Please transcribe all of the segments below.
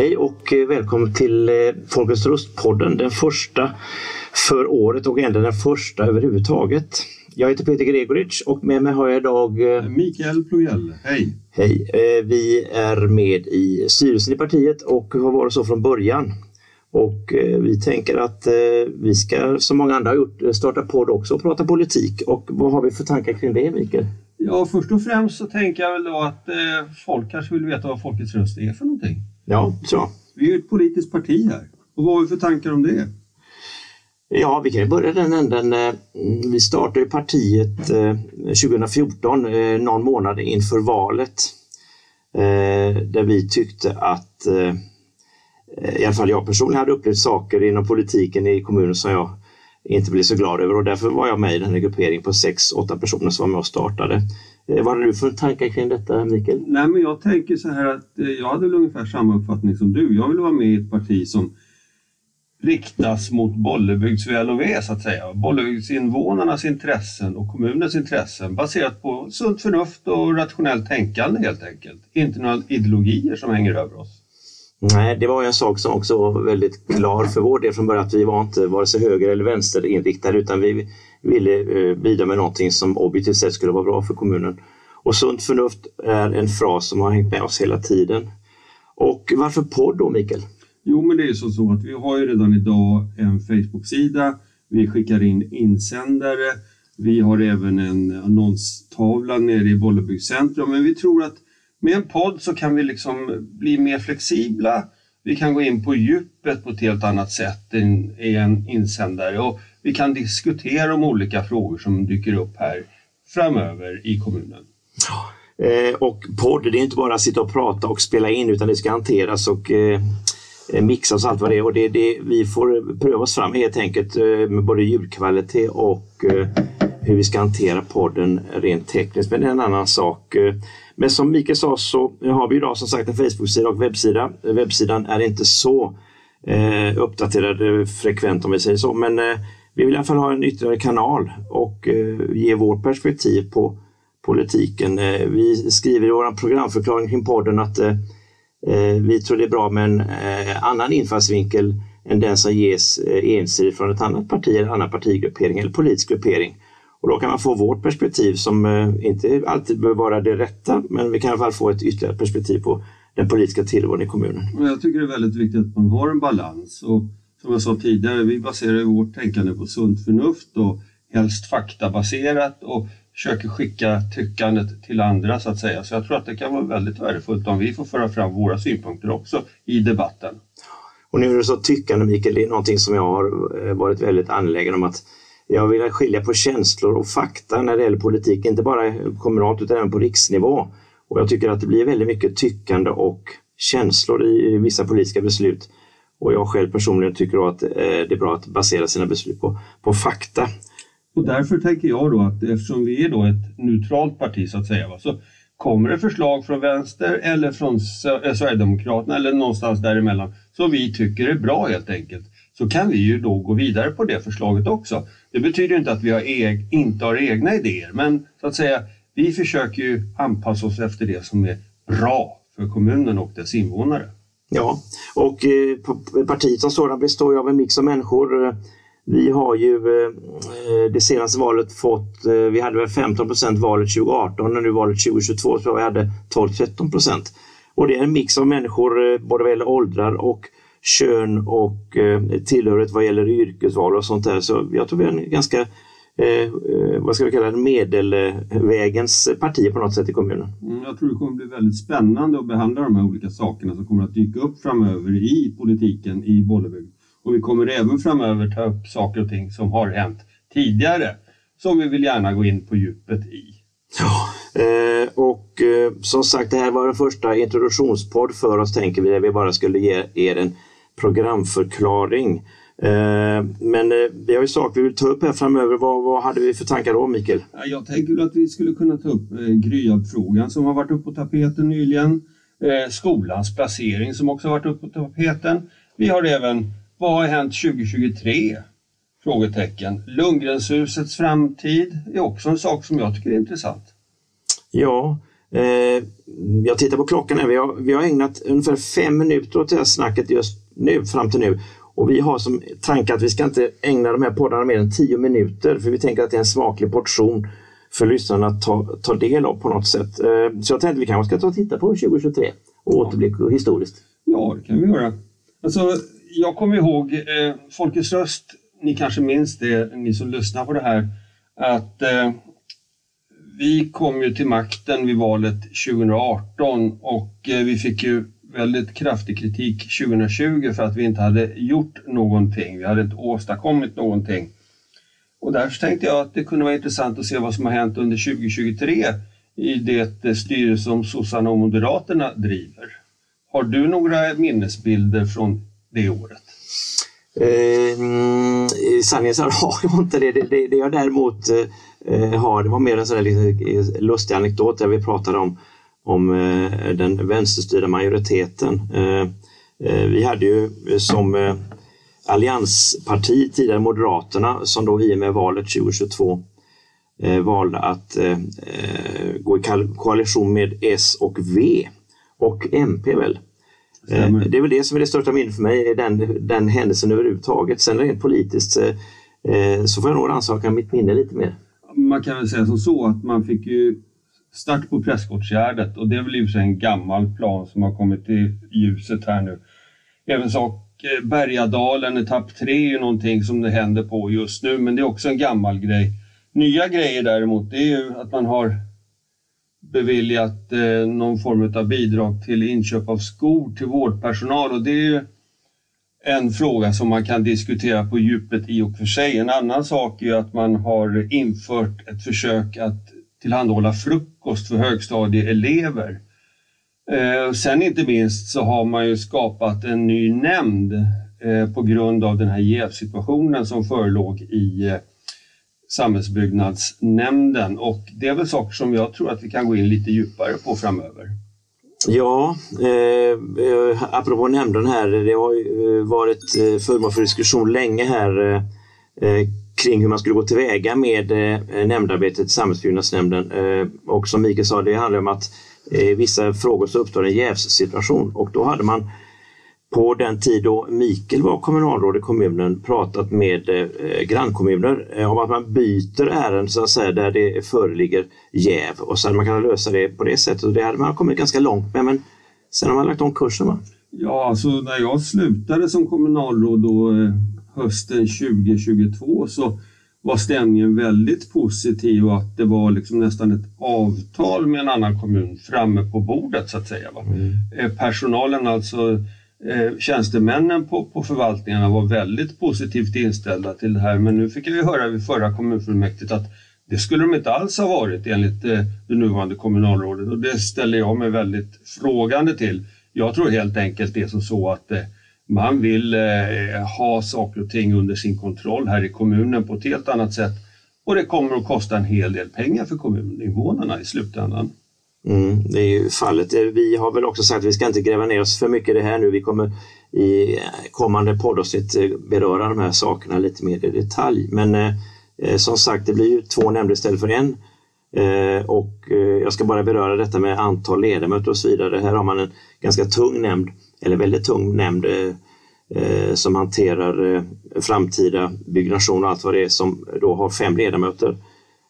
Hej och eh, välkommen till eh, Folkets Röst-podden, den första för året och ändå den första överhuvudtaget. Jag heter Peter Gregoric och med mig har jag idag eh, Mikael Plogell. Hej! Hej! Vi är med i styrelsen i partiet och har varit så från början. Och vi tänker att vi ska, som många andra har gjort, starta podd också och prata politik. Och vad har vi för tankar kring det, Mikael? Ja, först och främst så tänker jag väl då att folk kanske vill veta vad Folkets röst är för någonting. Ja, så. Vi är ju ett politiskt parti här. Och vad har vi för tankar om det? Ja, vi kan ju börja den änden. Eh, vi startade partiet 2014, eh, eh, någon månad inför valet. Där vi tyckte att, i alla fall jag personligen hade upplevt saker inom politiken i kommunen som jag inte blev så glad över och därför var jag med i den här grupperingen på sex, åtta personer som var med och startade. Eh, vad har du för tankar kring detta Mikael? Nej men jag tänker så här att eh, jag hade väl ungefär samma uppfattning som du. Jag vill vara med i ett parti som riktas mot Bollebygds väl och ve så att säga. Bollebygdsinvånarnas intressen och kommunens intressen baserat på sunt förnuft och rationellt tänkande helt enkelt. Inte några ideologier som hänger över oss. Nej, det var en sak som också var väldigt klar för vår del från början att vi var inte vare sig höger eller vänsterinriktade utan vi ville eh, bidra med någonting som objektivt sett skulle vara bra för kommunen. Och sunt förnuft är en fras som har hängt med oss hela tiden. Och varför podd då Mikael? Jo men det är så, så att vi har ju redan idag en Facebook-sida. Vi skickar in insändare. Vi har även en annonstavla nere i Bollebygds centrum. Men vi tror att med en podd så kan vi liksom bli mer flexibla. Vi kan gå in på djupet på ett helt annat sätt än i en insändare och vi kan diskutera om olika frågor som dyker upp här framöver i kommunen. Eh, och podd, det är inte bara att sitta och prata och spela in utan det ska hanteras och eh, eh mixas och allt vad det är. Och det, det, vi får pröva oss fram helt enkelt eh, med både ljudkvalitet och eh, hur vi ska hantera podden rent tekniskt. Men det är en annan sak. Men som Mikael sa så har vi idag som sagt en Facebook-sida och webbsida. Webbsidan är inte så eh, uppdaterad eh, frekvent om vi säger så, men eh, vi vill i alla fall ha en ytterligare kanal och eh, ge vårt perspektiv på politiken. Eh, vi skriver i vår programförklaring kring podden att eh, eh vi tror det är bra med en eh, annan infallsvinkel än den som ges ensidigt från ett annat parti eller annan partigruppering eller politisk gruppering. Och då kan man få vårt perspektiv som eh, inte alltid behöver vara det rätta, men vi kan i alla fall få ett ytterligare perspektiv på den politiska tillvaron i kommunen. Jag tycker det är väldigt viktigt att man har en balans och som jag sa tidigare, vi baserar vårt tänkande på sunt förnuft och helst faktabaserat och försöker skicka tyckandet till andra så att säga. Så jag tror att det kan vara väldigt värdefullt om vi får föra fram våra synpunkter också i debatten. Och nu är det så tyckande Mikael, det är någonting som jag har eh, varit väldigt angelägen om att jag vill skilja på känslor och fakta när det gäller politik, inte bara kommunalt utan även på riksnivå. Och jag tycker att det blir väldigt mycket tyckande och känslor i vissa politiska beslut. Och jag själv personligen tycker att eh, det är bra att basera sina beslut på, på fakta. Och därför tänker jag då att eftersom vi är då ett neutralt parti så att säga, så kommer det förslag från vänster eller från eh, Sverigedemokraterna eller någonstans däremellan som vi tycker är bra helt enkelt, så kan vi ju då gå vidare på det förslaget också. Det betyder inte att vi har eg inte har egna idéer, men så att säga, vi försöker ju anpassa oss efter det som är bra för kommunen och dess invånare. Ja, och eh, partiet som sådant består ju av en mix av människor. Vi har ju eh, eh det senaste valet fått, eh, vi hade väl 15 procent valet 2018 och nu valet 2022 så vi hade 12-13 procent. Och det är en mix av människor eh, både vad gäller åldrar och kön och eh, tillhörighet vad gäller yrkesval och sånt där. Så jag tror vi är en ganska eh, eh, vad ska vi kalla det, medelvägens parti på något sätt i kommunen. Mm, jag tror det kommer bli väldigt spännande att behandla de här olika sakerna som kommer att dyka upp framöver i politiken i Bollebygd. Och vi kommer även framöver ta upp saker och ting som har hänt tidigare som vi vill gärna gå in på djupet i. Ja, eh, och eh, som sagt det här var den första introduktionspodd för oss tänker vi där vi bara skulle ge er en programförklaring. Eh, men eh, vi har ju saker vi vill ta upp här framöver. Vad, vad hade vi för tankar då, Mikael? Jag tänker att vi skulle kunna ta upp eh, Gryab-frågan som har varit uppe på tapeten nyligen. Skolans placering som också varit uppe på tapeten. Vi har även Vad har hänt 2023? Frågetecken. Lundgrenshusets framtid är också en sak som jag tycker är intressant. Ja, Eh, jag tittar på klockan här. Vi har, vi har ägnat ungefär fem minuter åt det här snacket just nu, fram till nu. Och vi har som tanke att vi ska inte ägna de här poddarna mer än tio minuter för vi tänker att det är en smaklig portion för lyssnarna att ta, ta del av på något sätt. Eh, så jag tänkte att vi kanske ska ta och titta på 2023 och återblick historiskt. Ja, det kan vi göra. Alltså, jag kommer ihåg eh, Folkets röst, ni kanske minns det, ni som lyssnar på det här, att eh, vi kom ju till makten vid valet 2018 och eh, vi fick ju väldigt kraftig kritik 2020 för att vi inte hade gjort någonting. Vi hade inte åstadkommit någonting. Och därför tänkte jag att det kunde vara intressant att se vad som har hänt under 2023 i det styre som sossarna och moderaterna driver. Har du några minnesbilder från det året? Eh, mm, Sanningen så har jag inte det. Det, det, det jag däremot eh, har, det var mer en sån där eh, lustig anekdot där vi pratade om, om eh, den vänsterstyrda majoriteten. Eh, eh, vi hade ju som alliansparti tidigare Moderaterna som då i och med valet 2022 valde att gå i koalition med S och V och MP väl. Stämmer. Det är väl det som är det största minnet för mig, den, den händelsen överhuvudtaget. Sen rent politiskt så får jag nog rannsaka mitt minne lite mer. Man kan väl säga som så att man fick ju start på Prästgårdsgärdet och det är väl i och för sig en gammal plan som har kommit till ljuset här nu. Även sak eh, Bergadalen, etapp 3 är ju någonting som det händer på just nu men det är också en gammal grej. Nya grejer däremot det är ju att man har beviljat eh, någon form av bidrag till inköp av skor till vårdpersonal och det är ju en fråga som man kan diskutera på djupet i och för sig. En annan sak är att man har infört ett försök att tillhandahålla frukost för högstadieelever. Eh, sen inte minst så har man ju skapat en ny nämnd eh, på grund av den här jävsituationen som förelåg i eh, samhällsbyggnadsnämnden och det är väl saker som jag tror att vi kan gå in lite djupare på framöver. Ja, eh, apropå nämnden här, det har varit föremål för diskussion länge här eh, kring hur man skulle gå tillväga med eh, nämndarbetet i samhällsbyggnadsnämnden. Eh, och som Mikael sa, det handlar om att i vissa frågor så uppstår en jävssituation och då hade man på den tid då Mikael var kommunalråd i kommunen pratat med eh, grannkommuner eh, om att man byter ärenden så att säga där det föreligger jäv och så hade man kunnat lösa det på det sättet och det hade man kommit ganska långt med men sen har man lagt om kursen va? Ja, alltså när jag slutade som kommunalråd då eh, hösten 2022 så var stämningen väldigt positiv och att det var liksom nästan ett avtal med en annan kommun framme på bordet så att säga. Mm. Eh, personalen alltså eh, tjänstemännen på, på förvaltningarna var väldigt positivt inställda till det här men nu fick jag ju höra vid förra kommunfullmäktige att det skulle de inte alls ha varit enligt eh, det nuvarande kommunalrådet och det ställer jag mig väldigt frågande till. Jag tror helt enkelt det är som så att eh, man vill eh, ha saker och ting under sin kontroll här i kommunen på ett helt annat sätt och det kommer att kosta en hel del pengar för kommuninvånarna i slutändan. Mm, det är ju fallet. Eh, vi har väl också sagt att vi ska inte gräva ner oss för mycket i det här nu. Vi kommer i eh, kommande poddavsnitt eh, beröra de här sakerna lite mer i detalj. Men eh, som sagt, det blir ju två nämnder istället för en. Eh, och eh, jag ska bara beröra detta med antal ledamöter och så vidare. Här har man en ganska tung nämnd, eller väldigt tung nämnd eh, som hanterar eh, framtida byggnation och allt vad det är som då har fem ledamöter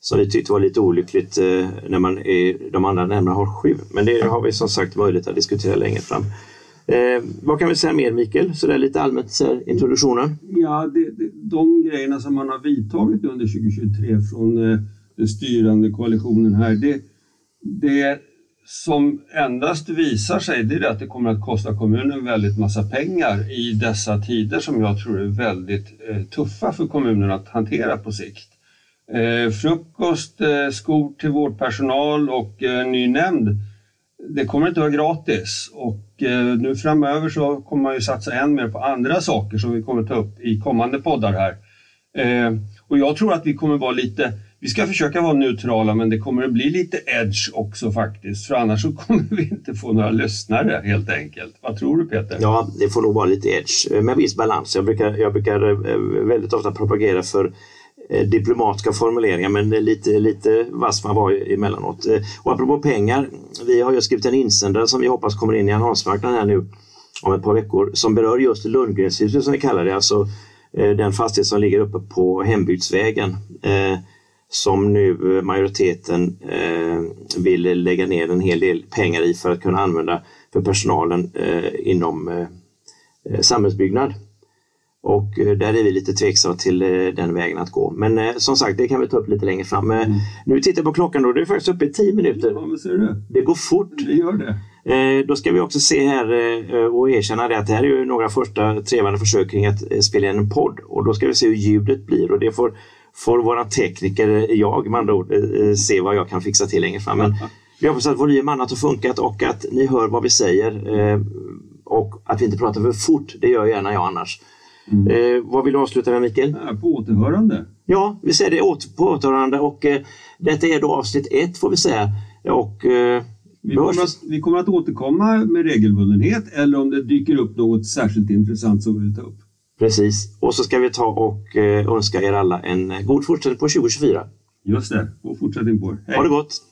som vi tyckte var lite olyckligt eh, när man är, de andra nämnderna har sju. Men det har vi som sagt möjlighet att diskutera längre fram. Eh, vad kan vi säga mer Mikael, så där lite allmänt så här, introduktionen? Ja, det, det, de grejerna som man har vidtagit under 2023 från eh, den styrande koalitionen här, det, det som endast visar sig det är att det kommer att kosta kommunen väldigt massa pengar i dessa tider som jag tror är väldigt eh, tuffa för kommunen att hantera på sikt. Eh, frukost, eh, skor till vårdpersonal och eh, ny nämnd. Det kommer inte att vara gratis och nu framöver så kommer man ju satsa än mer på andra saker som vi kommer ta upp i kommande poddar här. Och jag tror att vi kommer vara lite vi ska försöka vara neutrala men det kommer att bli lite edge också faktiskt för annars så kommer vi inte få några lyssnare helt enkelt. Vad tror du Peter? Ja, det får nog vara lite edge eh, med viss balans. Jag brukar, jag brukar eh, väldigt ofta propagera för eh, diplomatiska formuleringar men lite, lite vass man var emellanåt. Och apropå pengar, vi har ju skrivit en insändare som vi hoppas kommer in i annonsmarknaden här nu om ett par veckor som berör just Lundgrenshuset som vi kallar det, alltså den fastighet som ligger uppe på Hembygdsvägen som nu majoriteten eh, vill lägga ner en hel del pengar i för att kunna använda för personalen eh, inom eh, samhällsbyggnad. Och eh, där är vi lite tveksamma till eh, den vägen att gå. Men eh, som sagt, det kan vi ta upp lite längre fram. Mm. Nu tittar jag på klockan då, det är faktiskt uppe i 10 minuter. Ja, ser du? Det går fort. Det gör det. Då ska vi också se här och erkänna det att det här är ju några första trevande försök kring att spela in en podd. Och då ska vi se hur ljudet blir och det får, får våra tekniker, jag med andra ord, se vad jag kan fixa till längre fram. Men vi hoppas att volymen annat har funkat och att ni hör vad vi säger och att vi inte pratar för fort. Det gör gärna jag annars. Mm. Eh, vad vill du avsluta med Mikael? på återhörande. Ja, vi säger det åter, på återhörande och eh, detta är då avsnitt ett får vi säga. Och, eh, vi, kommer att, vi kommer att återkomma med regelbundenhet eller om det dyker upp något särskilt intressant som vi vill ta upp. Precis, och så ska vi ta och eh, önska er alla en god fortsättning på 2024. Just det, god fortsättning på er. Hej. Ha det gott!